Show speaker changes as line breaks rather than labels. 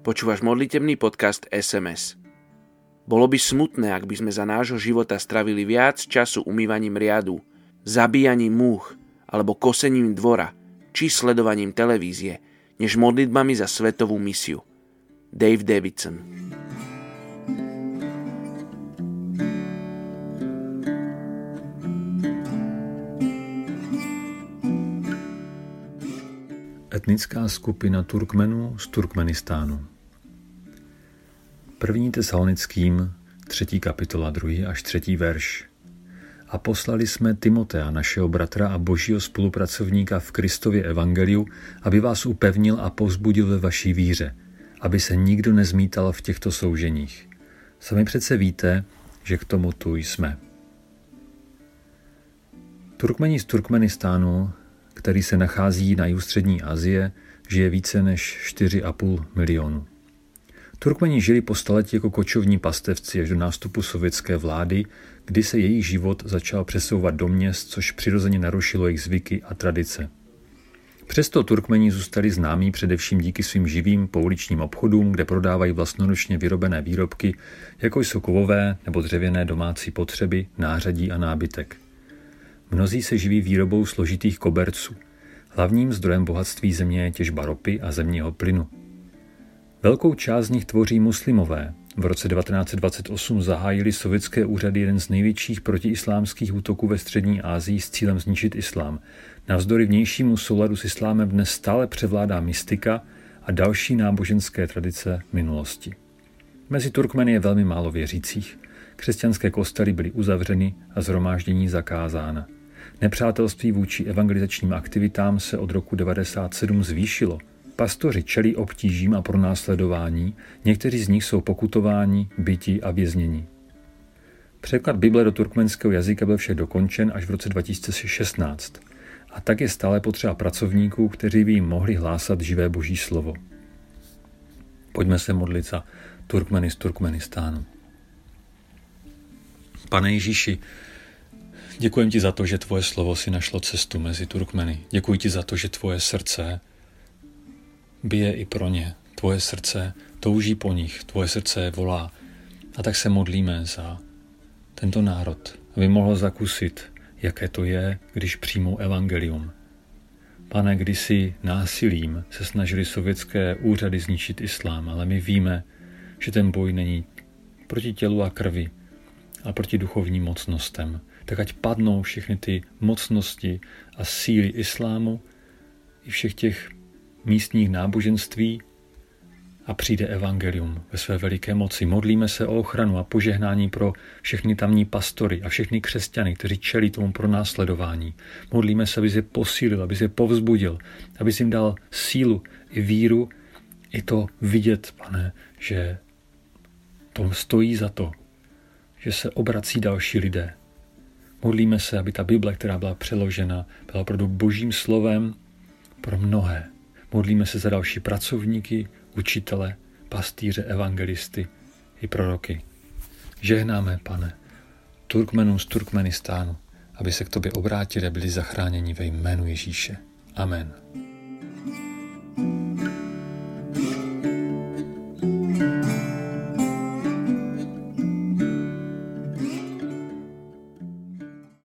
Počúvaš modlitebný podcast SMS. Bolo by smutné, ak by sme za nášho života stravili viac času umývaním riadu, zabíjaním múch alebo kosením dvora, či sledovaním televízie, než modlitbami za svetovú misiu. Dave Davidson
Etnická skupina Turkmenů z Turkmenistánu. První tesalonickým, třetí kapitola, druhý až třetí verš. A poslali jsme Timotea, našeho bratra a božího spolupracovníka v Kristově evangeliu, aby vás upevnil a povzbudil ve vaší víře, aby se nikdo nezmítal v těchto souženích. Sami přece víte, že k tomu tu jsme. Turkmeni z Turkmenistánu který se nachází na jihu Asie, žije více než 4,5 milionu. Turkmeni žili po staletí jako kočovní pastevci až do nástupu sovětské vlády, kdy se jejich život začal přesouvat do měst, což přirozeně narušilo jejich zvyky a tradice. Přesto Turkmeni zůstali známí především díky svým živým pouličním obchodům, kde prodávají vlastnoručně vyrobené výrobky, jako jsou kovové nebo dřevěné domácí potřeby, nářadí a nábytek. Mnozí se živí výrobou složitých koberců. Hlavním zdrojem bohatství země je těžba ropy a zemního plynu. Velkou část z nich tvoří muslimové. V roce 1928 zahájili sovětské úřady jeden z největších protiislámských útoků ve střední Asii s cílem zničit islám. Navzdory vnějšímu souladu s islámem dnes stále převládá mystika a další náboženské tradice minulosti. Mezi Turkmeny je velmi málo věřících. Křesťanské kostely byly uzavřeny a zhromáždění zakázána. Nepřátelství vůči evangelizačním aktivitám se od roku 1997 zvýšilo. Pastoři čelí obtížím a pronásledování, někteří z nich jsou pokutováni, byti a vězněni. Překlad Bible do turkmenského jazyka byl však dokončen až v roce 2016 a tak je stále potřeba pracovníků, kteří by jim mohli hlásat živé boží slovo. Pojďme se modlit za Turkmeny z Turkmenistánu. Pane Ježíši, Děkuji ti za to, že tvoje slovo si našlo cestu mezi Turkmeny. Děkuji ti za to, že tvoje srdce bije i pro ně. Tvoje srdce touží po nich, tvoje srdce volá. A tak se modlíme za tento národ, aby mohl zakusit, jaké to je, když přijmou evangelium. Pane, kdysi násilím se snažili sovětské úřady zničit islám, ale my víme, že ten boj není proti tělu a krvi, a proti duchovním mocnostem tak ať padnou všechny ty mocnosti a síly islámu i všech těch místních náboženství a přijde evangelium ve své veliké moci. Modlíme se o ochranu a požehnání pro všechny tamní pastory a všechny křesťany, kteří čelí tomu pro následování. Modlíme se, aby se posílil, aby se povzbudil, aby jim dal sílu i víru, i to vidět, pane, že to stojí za to, že se obrací další lidé, Modlíme se, aby ta Bible, která byla přeložena, byla opravdu božím slovem pro mnohé. Modlíme se za další pracovníky, učitele, pastýře, evangelisty i proroky. Žehnáme, pane, Turkmenům z Turkmenistánu, aby se k tobě obrátili a byli zachráněni ve jménu Ježíše. Amen.